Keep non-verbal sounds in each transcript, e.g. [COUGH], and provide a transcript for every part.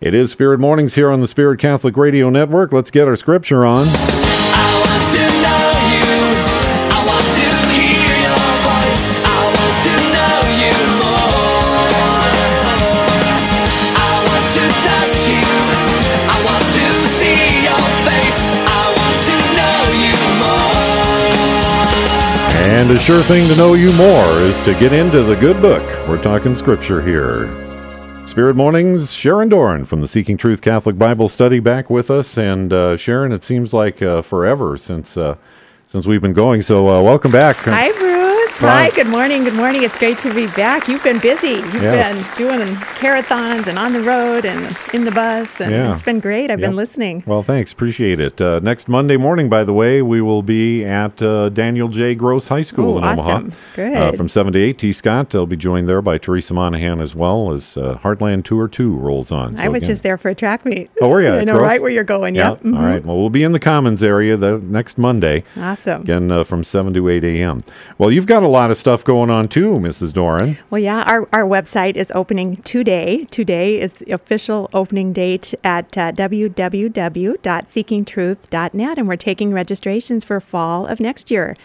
It is Spirit Mornings here on the Spirit Catholic Radio Network. Let's get our scripture on. I want to know you. I want to hear your voice. I want to know you more. I want to touch you. I want to see your face. I want to know you more. And a sure thing to know you more is to get into the good book. We're talking scripture here. Spirit Mornings, Sharon Doran from the Seeking Truth Catholic Bible Study back with us. And uh, Sharon, it seems like uh, forever since uh, since we've been going. So uh, welcome back. Hi, Bruce. Hi. Good morning. Good morning. It's great to be back. You've been busy. You've Yes. been doing marathons and on the road and in the bus, and Yeah. it's been great. I've Yep. been listening. Well, thanks. Appreciate it. Uh, next Monday morning, by the way, we will be at uh, Daniel J. Gross High School Ooh, in awesome. Omaha. Good. Uh, from 7 to 8, T. Scott. They'll be joined there by Teresa Monahan as well as uh, Heartland Tour 2 rolls on. I was again- just there for a track meet. Oh, were you? [LAUGHS] I know Gross? right where you're going. Yeah. Yep. Mhm. All right. Well, we'll be in the Commons area the next Monday. Awesome. Again, uh, from 7 to 8 a.m. Well, you've got a lot of stuff going on too, Mrs. Doran. Well, yeah, our, our website is opening today. Today is the official opening date at uh, www.seekingtruth.net, and we're taking registrations for fall of next year.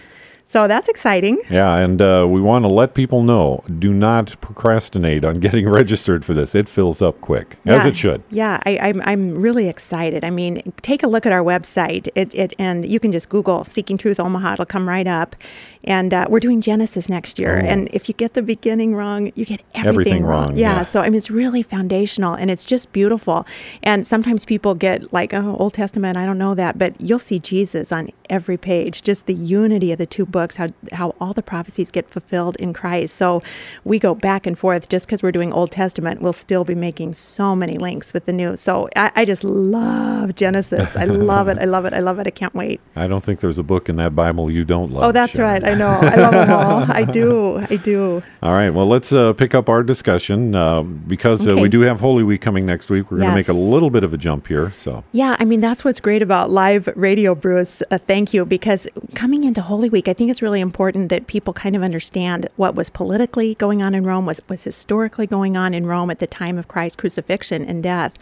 So that's exciting. Yeah, and uh, we want to let people know do not procrastinate on [LAUGHS] getting registered for this. It fills up quick, as it should. Yeah, I, I'm, I'm really excited. I mean, take a look at our website. It, it and you can just Google "Seeking Truth Omaha." It'll come right up. And uh, we're doing Genesis next year. Oh. And if you get the beginning wrong, you get everything, Everything wrong, Yeah, yeah. So I mean, it's really foundational, and it's just beautiful. And sometimes people get like, "Oh, Old Testament, I don't know that," but you'll see Jesus on every page. Just the unity of the two books, how how all the prophecies get fulfilled in Christ. So we go back and forth. Just because we're doing Old Testament, we'll still be making so many links with the new. So I, I just love Genesis. I love it. I love it. I love it. I can't wait. [LAUGHS] I don't think there's a book in that Bible you don't love. Oh, that's Sharon. right. I know. I love them all. I do. I do. All right. Well, let's uh, pick up our discussion uh, because uh, we do have Holy Week coming next week. We're going to make a little bit of a jump here. So, Yeah, I mean, that's what's great about live radio, Bruce. Uh, thank you. Because coming into Holy Week, I think it's really important that people kind of understand what was politically going on in Rome, was, was historically going on in Rome at the time of Christ's crucifixion and death.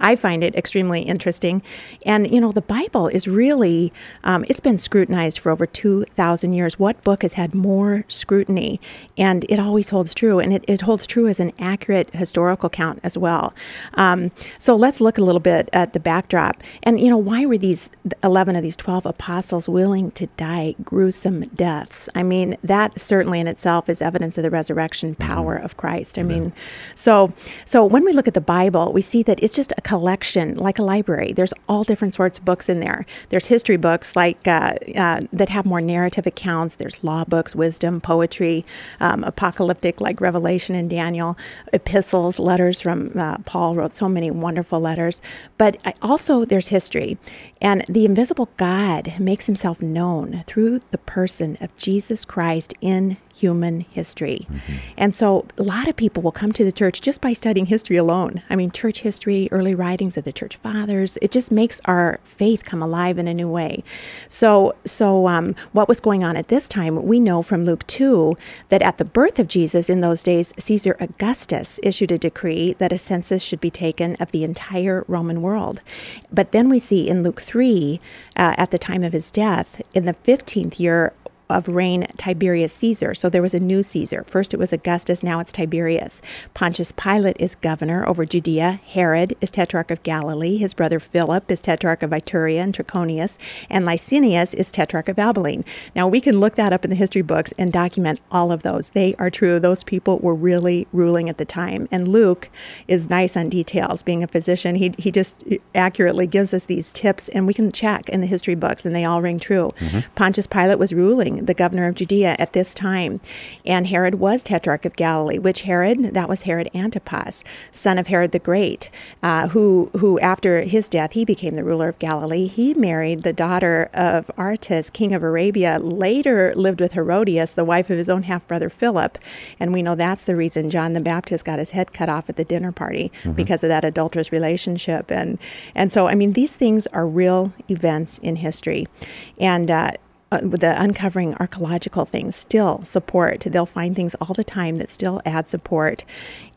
I find it extremely interesting. And, you know, the Bible is really, um, it's been scrutinized for over 2,000 years. What book has had more scrutiny? And it always holds true. And it, it holds true as an accurate historical count as well. Um, so let's look a little bit at the backdrop. And, you know, why were these 11 of these 12 apostles willing to die gruesome deaths? I mean, that certainly in itself is evidence of the resurrection power of Christ. I mean, so so when we look at the Bible, we see that it's just a collection, like a library. There's all different sorts of books in there. There's history books like uh, uh, that have more narrative accounts. There's law books, wisdom, poetry, um, apocalyptic like Revelation and Daniel, epistles, letters from uh, Paul wrote so many wonderful letters. But I, also there's history, and the invisible God makes Himself known through the person of Jesus Christ in human history. And so a lot of people will come to the church just by studying history alone. I mean, church history, early writings of the church fathers, it just makes our faith come alive in a new way. So, so um, what was going on at this time? We know from Luke 2 that at the birth of Jesus in those days, Caesar Augustus issued a decree that a census should be taken of the entire Roman world. But then we see in Luke 3, uh, at the time of his death, in the 15th year of reign Tiberius Caesar. So there was a new Caesar. First it was Augustus, now it's Tiberius. Pontius Pilate is governor over Judea. Herod is tetrarch of Galilee. His brother Philip is tetrarch of Iturea and Trachonitis. And Lysanias is tetrarch of Abilene. Now we can look that up in the history books and document all of those. They are true. Those people were really ruling at the time. And Luke is nice on details. Being a physician, he, he just accurately gives us these tips and we can check in the history books and they all ring true. Mm-hmm. Pontius Pilate was ruling the governor of Judea at this time. And Herod was tetrarch of Galilee. Which Herod? That was Herod Antipas, son of Herod the Great, uh, who, who after his death, he became the ruler of Galilee. He married the daughter of Aretas, king of Arabia, later lived with Herodias, the wife of his own half brother Philip. And we know that's the reason John the Baptist got his head cut off at the dinner party because of that adulterous relationship. And, and so, I mean, these things are real events in history. And, uh, uh, the uncovering archaeological things still support. They'll find things all the time that still add support.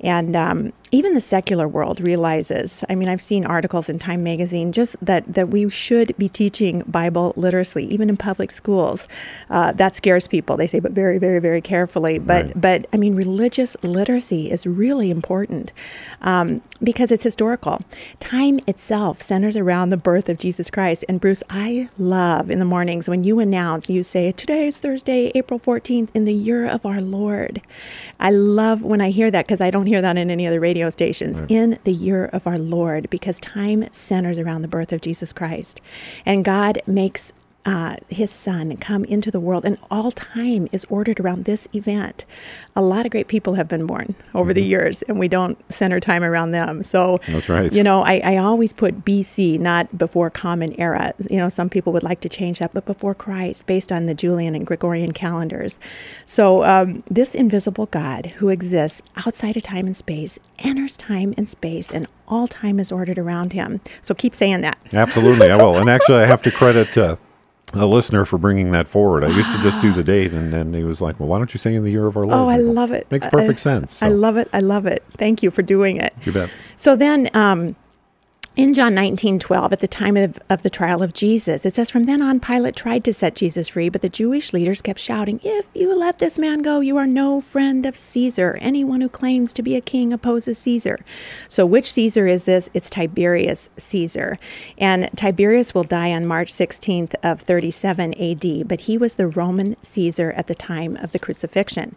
And um, even the secular world realizes, I mean, I've seen articles in Time magazine just that, that we should be teaching Bible literacy, even in public schools. Uh, that scares people. They say, but very, very, very carefully. But, Right. but I mean, religious literacy is really important um, because it's historical. Time itself centers around the birth of Jesus Christ. And Bruce, I love in the mornings when you announce, you say, Today is Thursday, April 14th, in the year of our Lord. I love when I hear that because I don't hear that in any other radio stations. In the year of our Lord, because time centers around the birth of Jesus Christ. And God makes uh, his son come into the world, and all time is ordered around this event. A lot of great people have been born over the years, and we don't center time around them. So Mm-hmm. That's right. You know, I, I always put BC, not before Common Era. You know, some people would like to change that, but before Christ, based on the Julian and Gregorian calendars. So um, this invisible God who exists outside of time and space enters time and space, and all time is ordered around him. So keep saying that. Absolutely, I will. And actually, I have to credit uh, a listener for bringing that forward. I used to just do the date, and then he was like, "Well, why don't you sing in the year of our Lord?" Oh, I love it. Makes I- perfect sense. I love it. I love it. Thank you for doing it. You bet. So then, um, in John 19 12, at the time of, of the trial of Jesus, it says, From then on, Pilate tried to set Jesus free, but the Jewish leaders kept shouting, If you let this man go, you are no friend of Caesar. Anyone who claims to be a king opposes Caesar. So, which Caesar is this? It's Tiberius Caesar. And Tiberius will die on March 16th of 37 AD, but he was the Roman Caesar at the time of the crucifixion.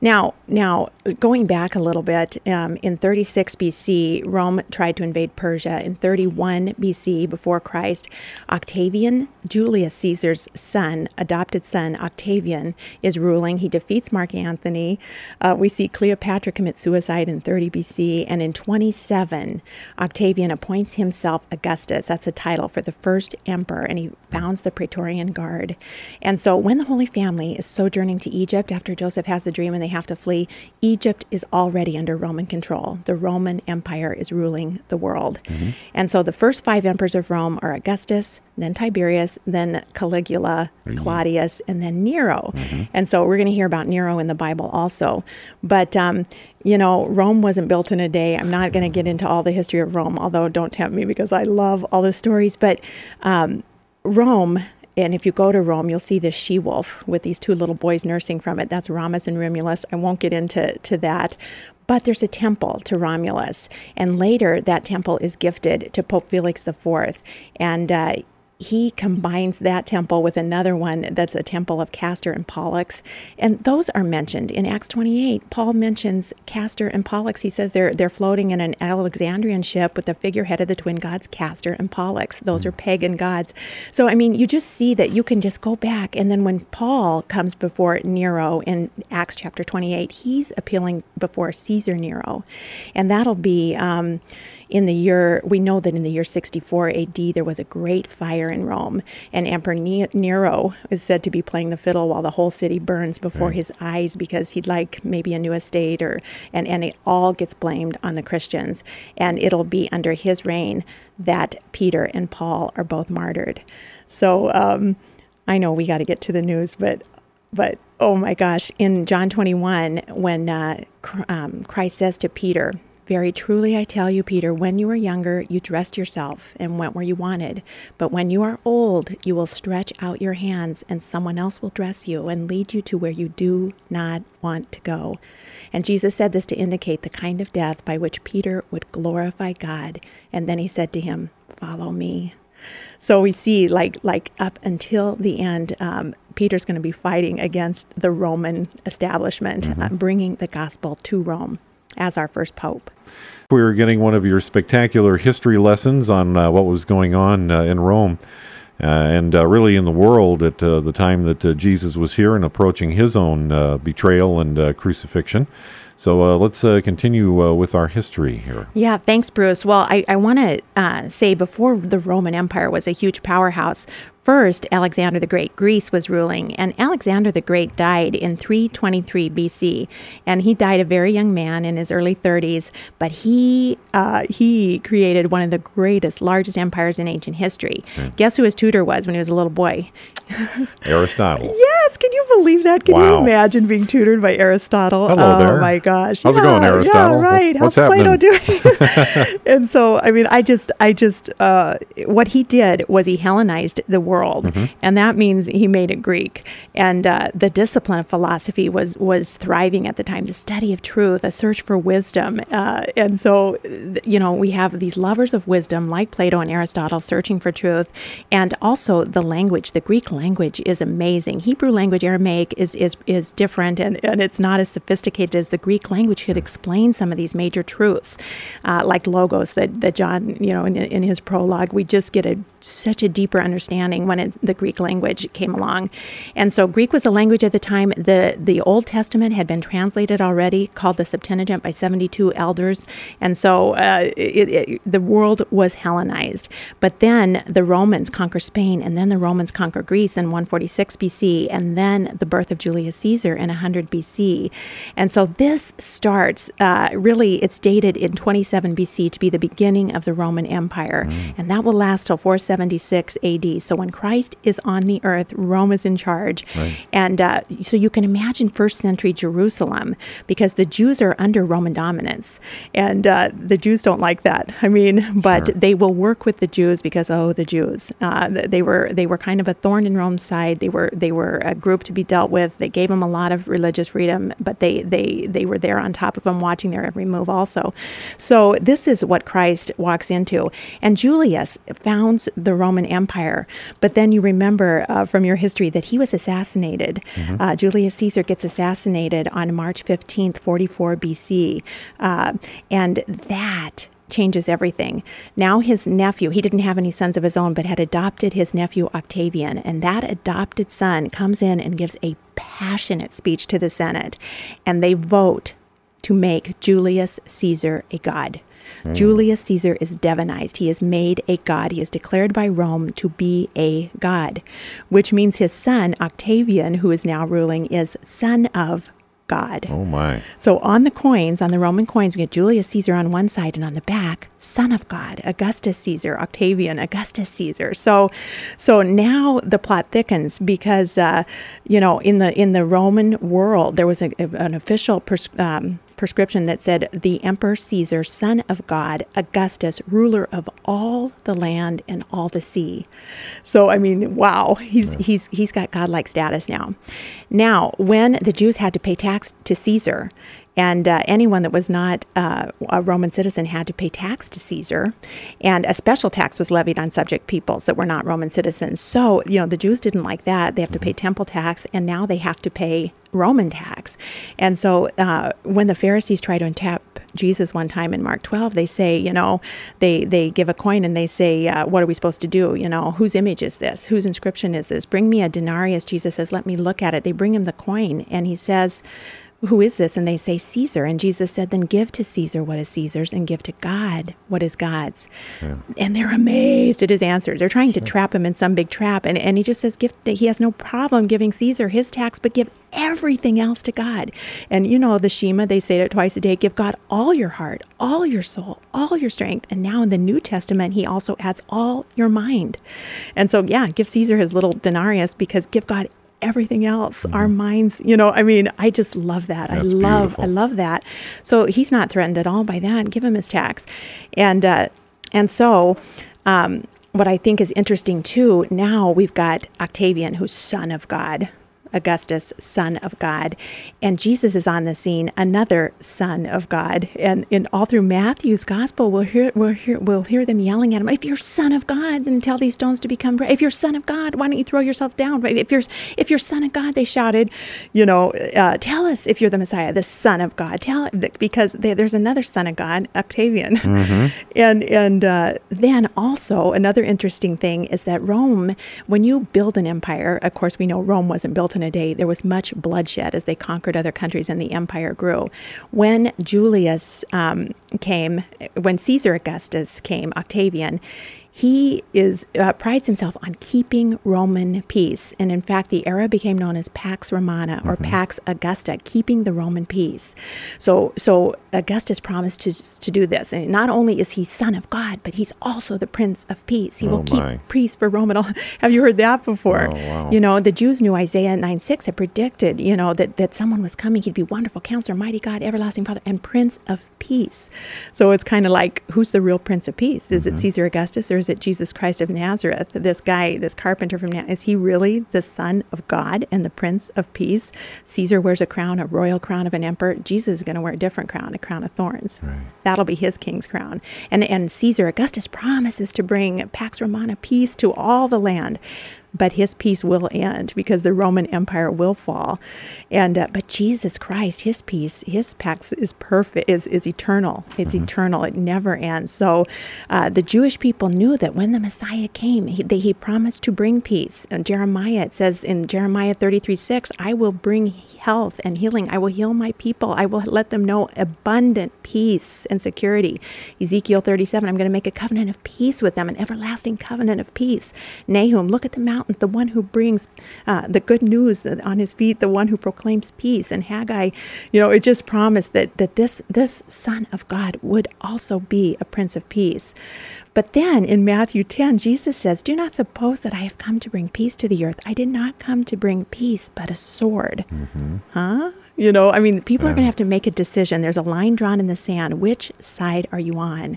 Now, now going back a little bit, um, in 36 BC, Rome tried to invade Persia. In 31 BC, before Christ, Octavian, Julius Caesar's son, adopted son Octavian, is ruling. He defeats Mark Antony. Uh, we see Cleopatra commit suicide in 30 BC, and in 27, Octavian appoints himself Augustus. That's a title for the first emperor, and he founds the Praetorian Guard. And so, when the Holy Family is sojourning to Egypt after Joseph has a dream and they have to flee, Egypt is already under Roman control. The Roman Empire is ruling the world. And so, the first five emperors of Rome are Augustus, then Tiberius, then Caligula, Claudius, and then Nero. And so, we're going to hear about Nero in the Bible also. But, um, you know, Rome wasn't built in a day. I'm not going to get into all the history of Rome, although don't tempt me because I love all the stories. But um, Rome, and if you go to Rome, you'll see this she wolf with these two little boys nursing from it. That's Remus and Romulus. I won't get into to that. But there's a temple to Romulus. And later, that temple is gifted to Pope Felix IV. And uh, he combines that temple with another one that's a temple of Castor and Pollux. And those are mentioned in Acts 28. Paul mentions Castor and Pollux. He says they're, they're floating in an Alexandrian ship with the figurehead of the twin gods, Castor and Pollux. Those are pagan gods. So, I mean, you just see that you can just go back. And then when Paul comes before Nero in Acts chapter 28, he's appealing before Caesar Nero. And that'll be. Um, in the year, we know that in the year 64 AD, there was a great fire in Rome, and Emperor Nero is said to be playing the fiddle while the whole city burns before his eyes because he'd like maybe a new estate, or and and it all gets blamed on the Christians, and it'll be under his reign that Peter and Paul are both martyred. So um, I know we got to get to the news, but but oh my gosh, in John 21, when uh, um, Christ says to Peter, very truly, I tell you, Peter, when you were younger, you dressed yourself and went where you wanted. But when you are old, you will stretch out your hands, and someone else will dress you and lead you to where you do not want to go. And Jesus said this to indicate the kind of death by which Peter would glorify God. And then he said to him, Follow me. So we see, like, like up until the end, um, Peter's going to be fighting against the Roman establishment, uh, bringing the gospel to Rome as our first pope. We were getting one of your spectacular history lessons on uh, what was going on uh, in Rome uh, and uh, really in the world at uh, the time that uh, Jesus was here and approaching his own uh, betrayal and uh, crucifixion. So uh, let's uh, continue uh, with our history here. Yeah, thanks, Bruce. Well, I, I want to uh, say before the Roman Empire was a huge powerhouse, first, Alexander the Great, Greece was ruling, and Alexander the Great died in 323 BC, and he died a very young man in his early 30s. But he uh, he created one of the greatest, largest empires in ancient history. Guess who his tutor was when he was a little boy? [LAUGHS] Aristotle. Yes, can you believe that? Can you imagine being tutored by Aristotle? Hello oh there. my gosh! How's it going, Yeah, Aristotle? Yeah, right. What's How's Plato doing? [LAUGHS] [LAUGHS] and so, I mean, I just, I just, uh, what he did was he Hellenized the world, Mm-hmm. and that means he made it Greek. And uh, the discipline of philosophy was was thriving at the time. The study of truth, a search for wisdom, uh, and so, th- you know, we have these lovers of wisdom like Plato and Aristotle searching for truth, and also the language. The Greek language is amazing. Hebrew language, Aramaic, is is is different, and, and it's not as sophisticated as the Greek language could explain some of these major truths, uh, like logos that that John, you know, in, in his prologue, we just get a such a deeper understanding when it, the Greek language came along, and so Greek was a language at the time. the The Old Testament had been translated already, called the Septuagint by seventy two elders, and so uh, it, it, the world was Hellenized. But then the Romans conquer Spain, and then the Romans conquer Greece in 146 BC, and then the birth of Julius Caesar in 100 BC. And so this starts uh, really, it's dated in 27 BC to be the beginning of the Roman Empire, and that will last till 476 AD. So when Christ is on the earth, Rome is in charge. And uh, so you can imagine first century Jerusalem because the Jews are under Roman dominance, and uh, the Jews don't like that. I mean, [LAUGHS] but Sure. they will work with the Jews because oh, the Jews. Uh, they, were they were kind of a thorn in Rome's side. They were they were a group to be dealt with. They gave them a lot of religious freedom, but they they they were there on top of them, watching their every move also. So this is what Christ walks into, and Julius founds the Roman Empire. But then you remember uh, from your history that he was assassinated. Uh, Julius Caesar gets assassinated on March fifteenth, forty four BC, uh, and that changes everything. Now his nephew, he didn't have any sons of his own, but had adopted his nephew Octavian, and that adopted son comes in and gives a passionate speech to the Senate, and they vote to make Julius Caesar a god. Julius Caesar is divinized. He is made a god. He is declared by Rome to be a god, which means his son, Octavian, who is now ruling, is son of God. Oh my. So on the coins, on the Roman coins, we get Julius Caesar on one side, and on the back, Son of God, Augustus Caesar, Octavian, Augustus Caesar. So, so now the plot thickens because uh, you know in the in the Roman world there was a, an official pres- um, prescription that said the Emperor Caesar, son of God, Augustus, ruler of all the land and all the sea. So I mean, wow, he's he's he's got godlike status now. Now, when the Jews had to pay tax to Caesar, and uh, anyone that was not uh, a Roman citizen had to pay tax to Caesar, and a special tax was levied on subject peoples that were not Roman citizens. So, you know, the Jews didn't like that. They have to pay temple tax, and now they have to pay Roman tax. And so, uh, when the Pharisees try to entrap Jesus one time in Mark 12, they say, you know, they they give a coin and they say, uh, what are we supposed to do? You know, whose image is this? Whose inscription is this? Bring me a denarius. Jesus says, let me look at it. They bring him the coin, and he says who is this? And they say, Caesar. And Jesus said, then give to Caesar what is Caesar's and give to God what is God's. And they're amazed at his answers. They're trying to trap him in some big trap. And, and he just says, give, he has no problem giving Caesar his tax, but give everything else to God. And you know, the Shema, they say it twice a day give God all your heart, all your soul, all your strength. And now in the New Testament, he also adds all your mind. And so, yeah, give Caesar his little denarius because give God everything else our minds you know i mean i just love that. I love beautiful. i love that. So he's not threatened at all by that. Give him his tax. And uh and so um what i think is interesting too now we've got octavian who's son of god Augustus, son of God. And Jesus is on the scene, another son of God. And, and all through Matthew's gospel, we'll hear, we'll, hear, we'll hear them yelling at him, If you're son of God, then tell these stones to become bread. If you're son of God, why don't you throw yourself down? If you're, if you're son of God, they shouted, you know, uh, tell us if you're the Messiah, the son of God. Tell because there- there's another son of God, Octavian. [LAUGHS] And, and uh, then also another interesting thing is that Rome, when you build an empire, of course, we know Rome wasn't built a day. There was much bloodshed as they conquered other countries and the empire grew. When Julius um, came, when Caesar Augustus came, Octavian, he is uh, prides himself on keeping Roman peace, and in fact, the era became known as Pax Romana or Pax Augusta, keeping the Roman peace. So, so Augustus promised to to do this, and not only is he son of God, but he's also the Prince of Peace. He Oh, will keep peace for Rome. And all. [LAUGHS] Have you heard that before? Oh, wow. You know, the Jews knew Isaiah 9 6 had predicted, you know, that, that someone was coming. He'd be wonderful counselor, mighty God, everlasting Father, and Prince of Peace. So it's kind of like, who's the real Prince of Peace? Is Mm-hmm. it Caesar Augustus or is it Jesus Christ of Nazareth? This guy, this carpenter from Nazareth, is he really the Son of God and the Prince of Peace? Caesar wears a crown, a royal crown of an emperor. Jesus is going to wear a different crown, a crown of thorns. Right. That'll be his king's crown. And and Caesar Augustus promises to bring Pax Romana peace to all the land. But his peace will end because the Roman Empire will fall, and uh, but Jesus Christ, his peace, his pax is perfect, is is eternal. It's eternal. It never ends. So, uh, the Jewish people knew that when the Messiah came, he, they, he promised to bring peace. And Jeremiah, it says in Jeremiah thirty three six, I will bring health and healing. I will heal my people. I will let them know abundant peace and security. Ezekiel 37, I'm going to make a covenant of peace with them, an everlasting covenant of peace. Nahum, look at the mountain, the one who brings uh, the good news on his feet, the one who proclaims peace. And Haggai, you know, it just promised that, that this, this son of God would also be a prince of peace. But then in Matthew 10, Jesus says, Do not suppose that I have come to bring peace to the earth. I did not come to bring peace, but a sword. Huh? You know, I mean, people are going to have to make a decision. There's a line drawn in the sand. Which side are you on?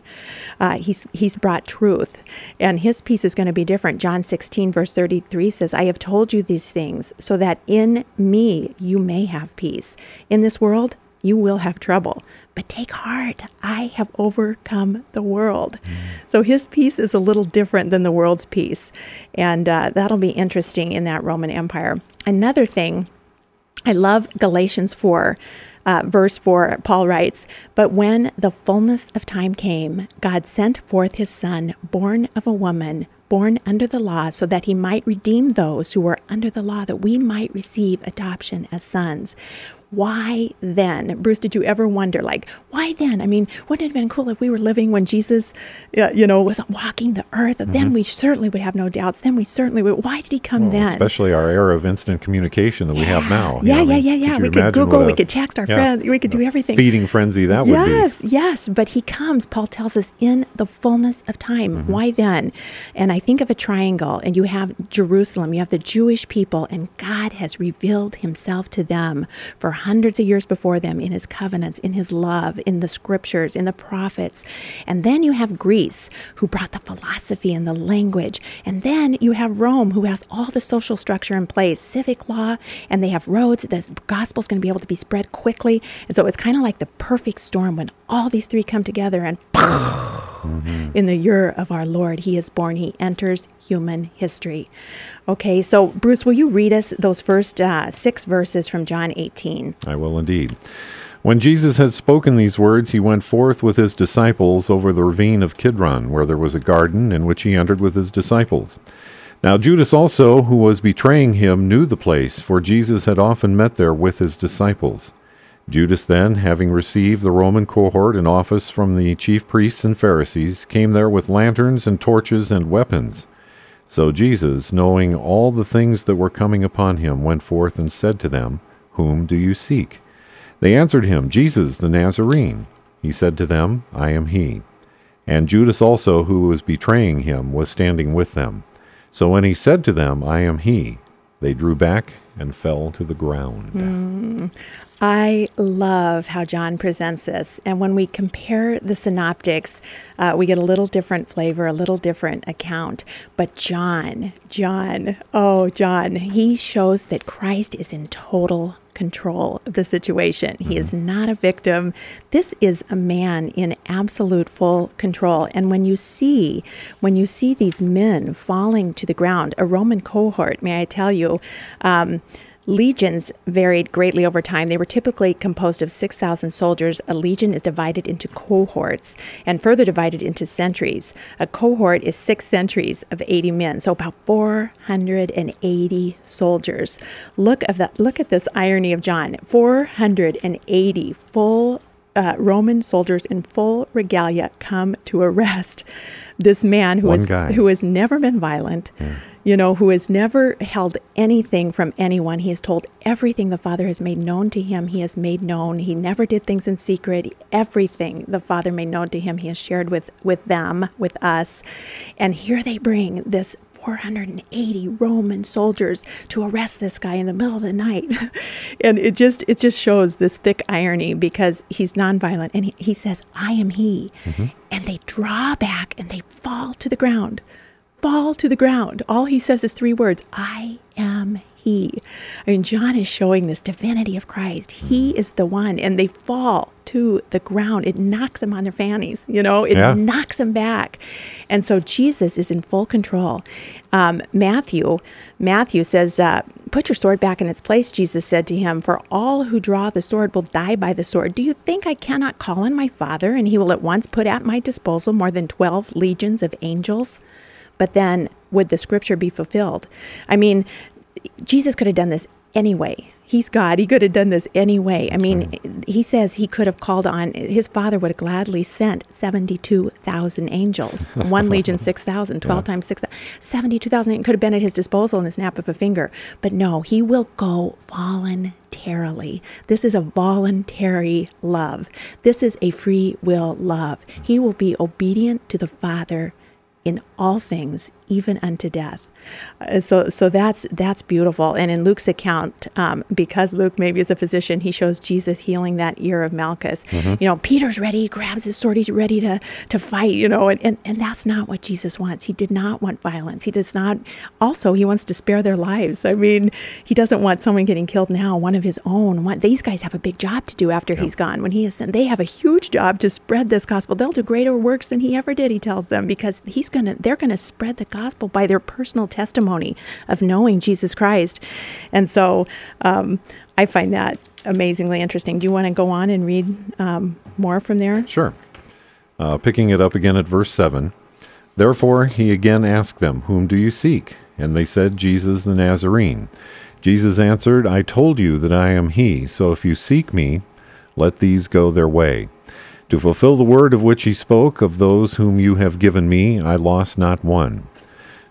Uh, he's he's brought truth, and his peace is going to be different. John 16 verse 33 says, "I have told you these things so that in me you may have peace. In this world you will have trouble, but take heart. I have overcome the world." So his peace is a little different than the world's peace, and uh, that'll be interesting in that Roman Empire. Another thing. I love Galatians 4, uh, verse 4. Paul writes, But when the fullness of time came, God sent forth his Son, born of a woman, born under the law, so that he might redeem those who were under the law, that we might receive adoption as sons. Why then? Bruce, did you ever wonder, like, why then? I mean, wouldn't it have been cool if we were living when Jesus, uh, you know, was walking the earth? Then we certainly would have no doubts. Then we certainly would. Why did he come Well, then? especially our era of instant communication that we have now. you Yeah, I yeah, mean, yeah, yeah. could We could Google, what we could text our yeah, friends, we could do everything. Feeding frenzy that would be. yes, yes, but he comes, Paul tells us, in the fullness of time. Mm-hmm. Why then? And I think of a triangle, and you have Jerusalem, you have the Jewish people, and God has revealed himself to them for hundreds of years before them in his covenants, in his love, in the scriptures, in the prophets. And then you have Greece, who brought the philosophy and the language. And then you have Rome, who has all the social structure in place, civic law, and they have roads. The gospel's going to be able to be spread quickly. And so it's kind of like the perfect storm when all these three come together and [LAUGHS] in the year of our Lord, he is born. He enters human history. Okay, so Bruce, will you read us those first uh, six verses from John 18? I will indeed. When Jesus had spoken these words, he went forth with his disciples over the ravine of Kidron, where there was a garden, in which he entered with his disciples. Now Judas also, who was betraying him, knew the place, for Jesus had often met there with his disciples. Judas then, having received the Roman cohort in office from the chief priests and Pharisees, came there with lanterns and torches and weapons. So Jesus, knowing all the things that were coming upon him, went forth and said to them, Whom do you seek? They answered him, Jesus the Nazarene. He said to them, I am he. And Judas also, who was betraying him, was standing with them. So when he said to them, I am he, they drew back and fell to the ground. Hmm. I love how John presents this. And when we compare the synoptics, uh, we get a little different flavor, a little different account. But John, John, oh, John, he shows that Christ is in total control of the situation. He is not a victim. This is a man in absolute full control. And when you see when you see these men falling to the ground, a Roman cohort, may I tell you, um, Legions varied greatly over time. They were typically composed of 6,000 soldiers. A legion is divided into cohorts and further divided into centuries. A cohort is six centuries of 80 men, so about 480 soldiers. Look of look at this irony of John. 480 full uh, Roman soldiers in full regalia come to arrest this man who One who has never been violent, you know, who has never held anything from anyone. He has told everything the Father has made known to him. He has made known. He never did things in secret. Everything the Father made known to him, he has shared with with them, with us. And here they bring this 480 Roman soldiers to arrest this guy in the middle of the night. [LAUGHS] and it just it just shows this thick irony because he's nonviolent and he, he says, I am he. Mm-hmm. And they draw back and they fall to the ground. Fall to the ground. All he says is three words I am he. I mean, John is showing this divinity of Christ. He is the one, and they fall to the ground. It knocks them on their fannies, you know, it Yeah. knocks them back. And so Jesus is in full control. Um, Matthew, Matthew says, uh, "Put your sword back in its place." Jesus said to him, "For all who draw the sword will die by the sword. Do you think I cannot call on my Father, and He will at once put at my disposal more than twelve legions of angels?" But then, would the Scripture be fulfilled? I mean, Jesus could have done this anyway. He's God. He could have done this anyway. I mean, he says he could have called on, his father would have gladly sent 72,000 angels. [LAUGHS] One legion, 6,000, 12 times 6,000. 72,000 it could have been at his disposal in the snap of a finger. But no, he will go voluntarily. This is a voluntary love. This is a free will love. He will be obedient to the Father in all things, even unto death. Uh, so, so that's that's beautiful. And in Luke's account, um, because Luke maybe is a physician, he shows Jesus healing that ear of Malchus. You know, Peter's ready; he grabs his sword, he's ready to to fight. You know, and, and and that's not what Jesus wants. He did not want violence. He does not. Also, he wants to spare their lives. I mean, he doesn't want someone getting killed now. One of his own. One, these guys have a big job to do after he's gone. When he is sent, they have a huge job to spread this gospel. They'll do greater works than he ever did. He tells them because he's gonna. They're gonna spread the gospel by their personal testimony of knowing Jesus Christ. And so um, I find that amazingly interesting. Do you want to go on and read um, more from there? Sure. Uh, picking it up again at verse 7. Therefore he again asked them, Whom do you seek? And they said, Jesus the Nazarene. Jesus answered, I told you that I am he. So if you seek me, let these go their way. To fulfill the word of which he spoke, of those whom you have given me, I lost not one.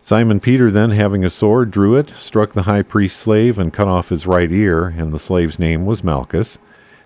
Simon Peter then, having a sword, drew it, struck the high priest's slave, and cut off his right ear, and the slave's name was Malchus.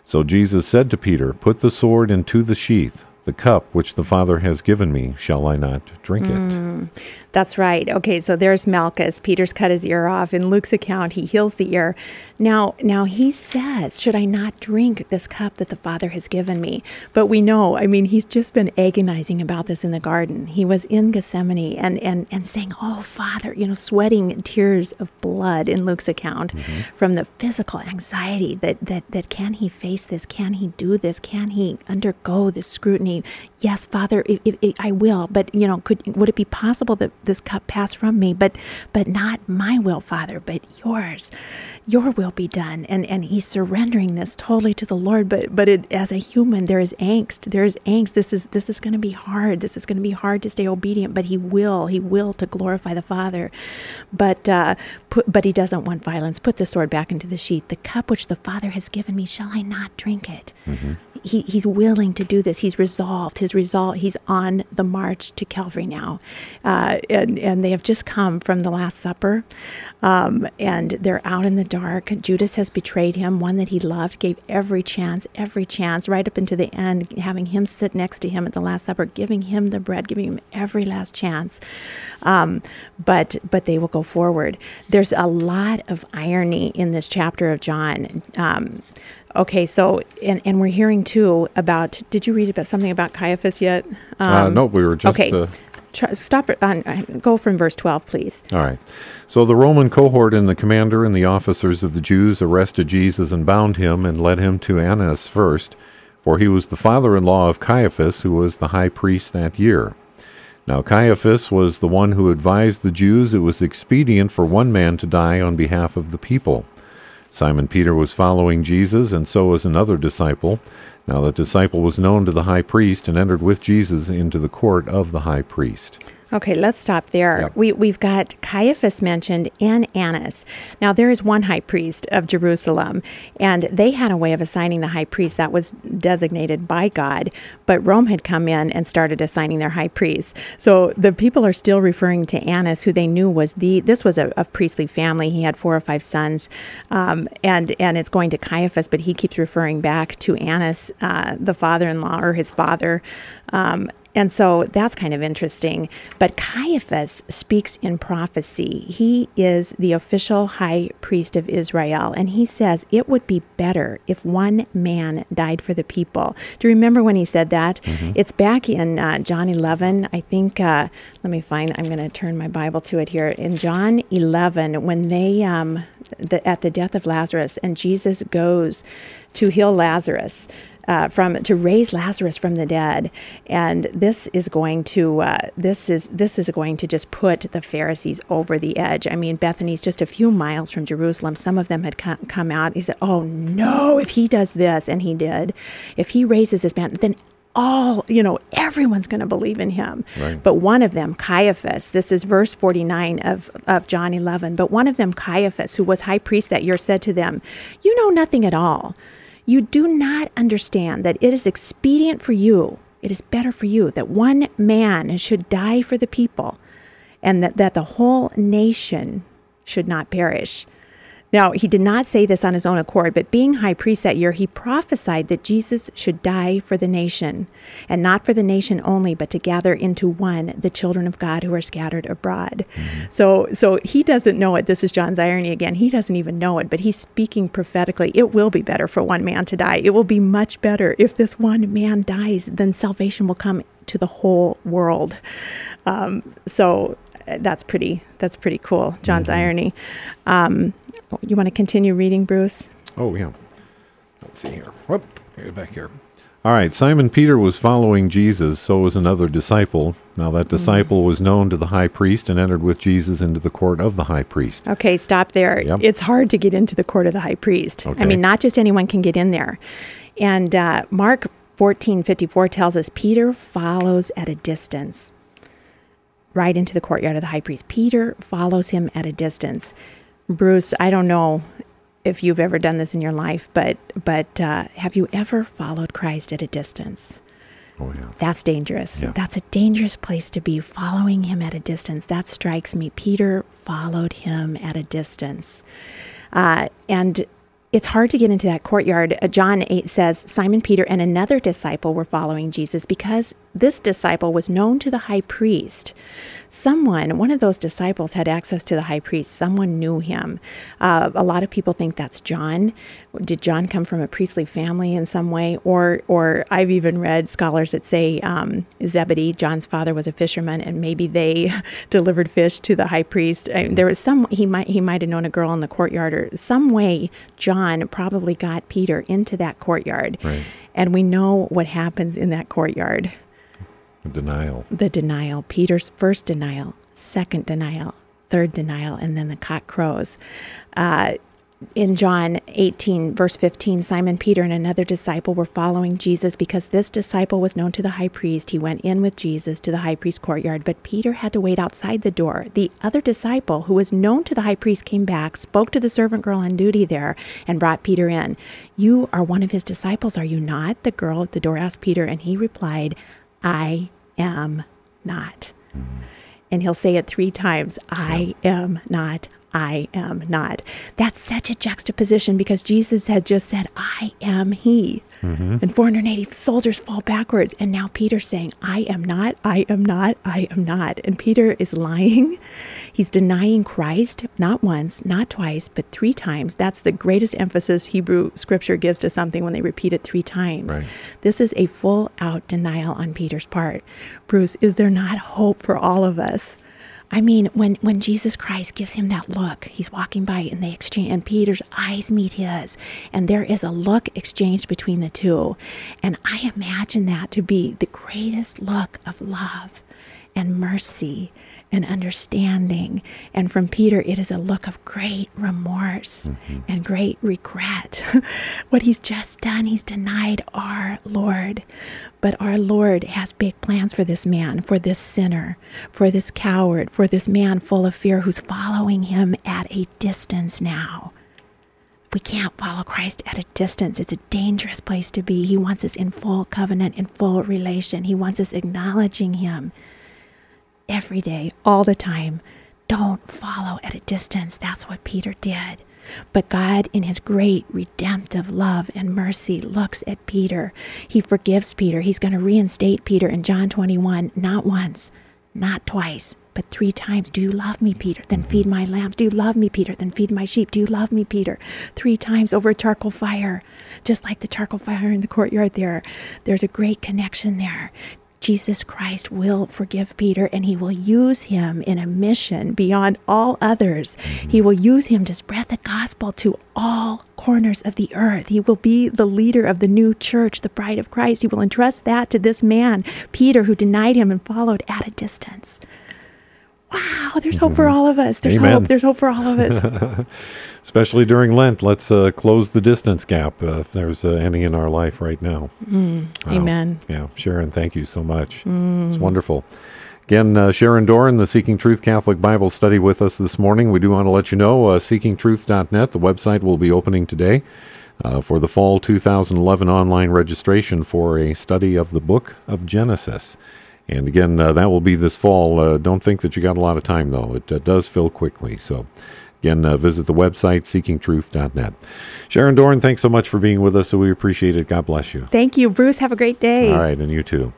So Jesus said to Peter, Put the sword into the sheath. The cup which the Father has given me, shall I not drink it? Mm. That's right. Okay, so there's Malchus. Peter's cut his ear off. In Luke's account, he heals the ear. Now, now he says, "Should I not drink this cup that the Father has given me?" But we know, I mean, he's just been agonizing about this in the garden. He was in Gethsemane and and and saying, "Oh, Father," you know, sweating tears of blood in Luke's account mm-hmm. from the physical anxiety that that that can he face this? Can he do this? Can he undergo this scrutiny? Yes, Father, if, if, if I will. But you know, could would it be possible that this cup pass from me? But but not my will, Father, but yours. Your will be done. And and he's surrendering this totally to the Lord. But but it, as a human, there is angst. There is angst. This is this is going to be hard. This is going to be hard to stay obedient. But he will. He will to glorify the Father. But uh, put, but he doesn't want violence. Put the sword back into the sheath. The cup which the Father has given me, shall I not drink it? He, he's willing to do this. He's resolved. His resolve. He's on the march to Calvary now, uh, and and they have just come from the Last Supper, um, and they're out in the dark. Judas has betrayed him, one that he loved, gave every chance, every chance, right up into the end, having him sit next to him at the Last Supper, giving him the bread, giving him every last chance. Um, but but they will go forward. There's a lot of irony in this chapter of John. Um, okay, so and and we're hearing too about. Did you read about something about Caiaphas yet? uh, no, we were just. Um, okay. Uh, Stop it on. uh, Go from verse twelve, please. all right. So the Roman cohort and the commander and the officers of the Jews arrested Jesus and bound him and led him to Annas first, for he was the father in law of Caiaphas, who was the high priest that year. Now Caiaphas was the one who advised the Jews it was expedient for one man to die on behalf of the people. Simon Peter was following Jesus, and so was another disciple. Now the disciple was known to the high priest and entered with Jesus into the court of the high priest. Okay, let's stop there. Yep. We, we've got Caiaphas mentioned and Annas. Now, there is one high priest of Jerusalem, and they had a way of assigning the high priest that was designated by God, but Rome had come in and started assigning their high priests. So the people are still referring to Annas, who they knew was the, this was a, a priestly family. He had four or five sons, um, and, and it's going to Caiaphas, but he keeps referring back to Annas, uh, the father in law, or his father. Um, and so that's kind of interesting. But Caiaphas speaks in prophecy. He is the official high priest of Israel. And he says it would be better if one man died for the people. Do you remember when he said that? It's back in uh, John 11. I think, uh, let me find, I'm going to turn my Bible to it here. In John 11, when they, um, the, at the death of Lazarus, and Jesus goes to heal Lazarus uh, from to raise Lazarus from the dead, and this is going to uh, this is this is going to just put the Pharisees over the edge. I mean, Bethany's just a few miles from Jerusalem. Some of them had co- come out. He said, "Oh no! If he does this, and he did, if he raises his man, then." All, you know, everyone's going to believe in him. Right. But one of them, Caiaphas, this is verse 49 of, of John 11, but one of them, Caiaphas, who was high priest that year, said to them, You know nothing at all. You do not understand that it is expedient for you, it is better for you that one man should die for the people, and that, that the whole nation should not perish. Now, he did not say this on his own accord, but being high priest that year, he prophesied that Jesus should die for the nation, and not for the nation only, but to gather into one the children of God who are scattered abroad. So, so he doesn't know it. This is John's irony again. He doesn't even know it, but he's speaking prophetically. It will be better for one man to die. It will be much better if this one man dies. Then salvation will come to the whole world. Um, so that's pretty. That's pretty cool. John's irony. Um, you want to continue reading, Bruce? Oh, yeah. Let's see here. Whoop, back here. All right, Simon Peter was following Jesus, so was another disciple. Now, that disciple was known to the high priest and entered with Jesus into the court of the high priest. Okay, stop there. Yep. It's hard to get into the court of the high priest. Okay. I mean, not just anyone can get in there. And uh, Mark fourteen fifty four tells us Peter follows at a distance, right into the courtyard of the high priest. Peter follows him at a distance. Bruce, I don't know if you've ever done this in your life, but but uh, have you ever followed Christ at a distance? Oh, yeah. That's dangerous. Yeah. That's a dangerous place to be, following him at a distance. That strikes me. Peter followed him at a distance. Uh, and it's hard to get into that courtyard. Uh, John 8 says Simon Peter and another disciple were following Jesus because this disciple was known to the high priest. Someone, one of those disciples, had access to the high priest. Someone knew him. Uh, a lot of people think that's John. Did John come from a priestly family in some way? Or, or I've even read scholars that say um, Zebedee, John's father, was a fisherman, and maybe they [LAUGHS] delivered fish to the high priest. I, there was some he might he might have known a girl in the courtyard, or some way John probably got Peter into that courtyard. Right. And we know what happens in that courtyard Denial. the denial Peter's first denial, second denial, third denial, and then the cock crows. Uh, in John 18, verse 15, Simon Peter and another disciple were following Jesus because this disciple was known to the high priest. He went in with Jesus to the high priest courtyard, but Peter had to wait outside the door. The other disciple, who was known to the high priest, came back, spoke to the servant girl on duty there, and brought Peter in. You are one of his disciples, are you not? The girl at the door asked Peter, and he replied, I am not. And he'll say it three times I am not. I am not. That's such a juxtaposition because Jesus had just said, I am He. Mm-hmm. And 480 soldiers fall backwards. And now Peter's saying, I am not, I am not, I am not. And Peter is lying. He's denying Christ, not once, not twice, but three times. That's the greatest emphasis Hebrew scripture gives to something when they repeat it three times. Right. This is a full out denial on Peter's part. Bruce, is there not hope for all of us? I mean, when, when Jesus Christ gives him that look, he's walking by and they exchange, and Peter's eyes meet his, and there is a look exchanged between the two. And I imagine that to be the greatest look of love and mercy and understanding. And from Peter, it is a look of great remorse mm-hmm. and great regret. [LAUGHS] what he's just done, he's denied our Lord. But our Lord has big plans for this man, for this sinner, for this coward, for this man full of fear who's following him at a distance now. We can't follow Christ at a distance. It's a dangerous place to be. He wants us in full covenant, in full relation. He wants us acknowledging Him every day, all the time. Don't follow at a distance. That's what Peter did. But God, in his great redemptive love and mercy, looks at Peter. He forgives Peter. He's going to reinstate Peter in John 21, not once, not twice, but three times. Do you love me, Peter? Then feed my lambs. Do you love me, Peter? Then feed my sheep. Do you love me, Peter? Three times over a charcoal fire, just like the charcoal fire in the courtyard there. There's a great connection there. Jesus Christ will forgive Peter and he will use him in a mission beyond all others. He will use him to spread the gospel to all corners of the earth. He will be the leader of the new church, the bride of Christ. He will entrust that to this man, Peter, who denied him and followed at a distance. Wow, there's hope for all of us. There's Amen. hope. There's hope for all of us. [LAUGHS] Especially during Lent, let's uh, close the distance gap uh, if there's uh, any in our life right now. Wow. Amen. Yeah, Sharon, thank you so much. It's wonderful. Again, uh, Sharon Doran, the Seeking Truth Catholic Bible study with us this morning. We do want to let you know uh, seekingtruth.net, the website will be opening today uh, for the fall 2011 online registration for a study of the book of Genesis. And again, uh, that will be this fall. Uh, don't think that you got a lot of time, though. It uh, does fill quickly. So, again, uh, visit the website, seekingtruth.net. Sharon Doran, thanks so much for being with us. So we appreciate it. God bless you. Thank you, Bruce. Have a great day. All right, and you too.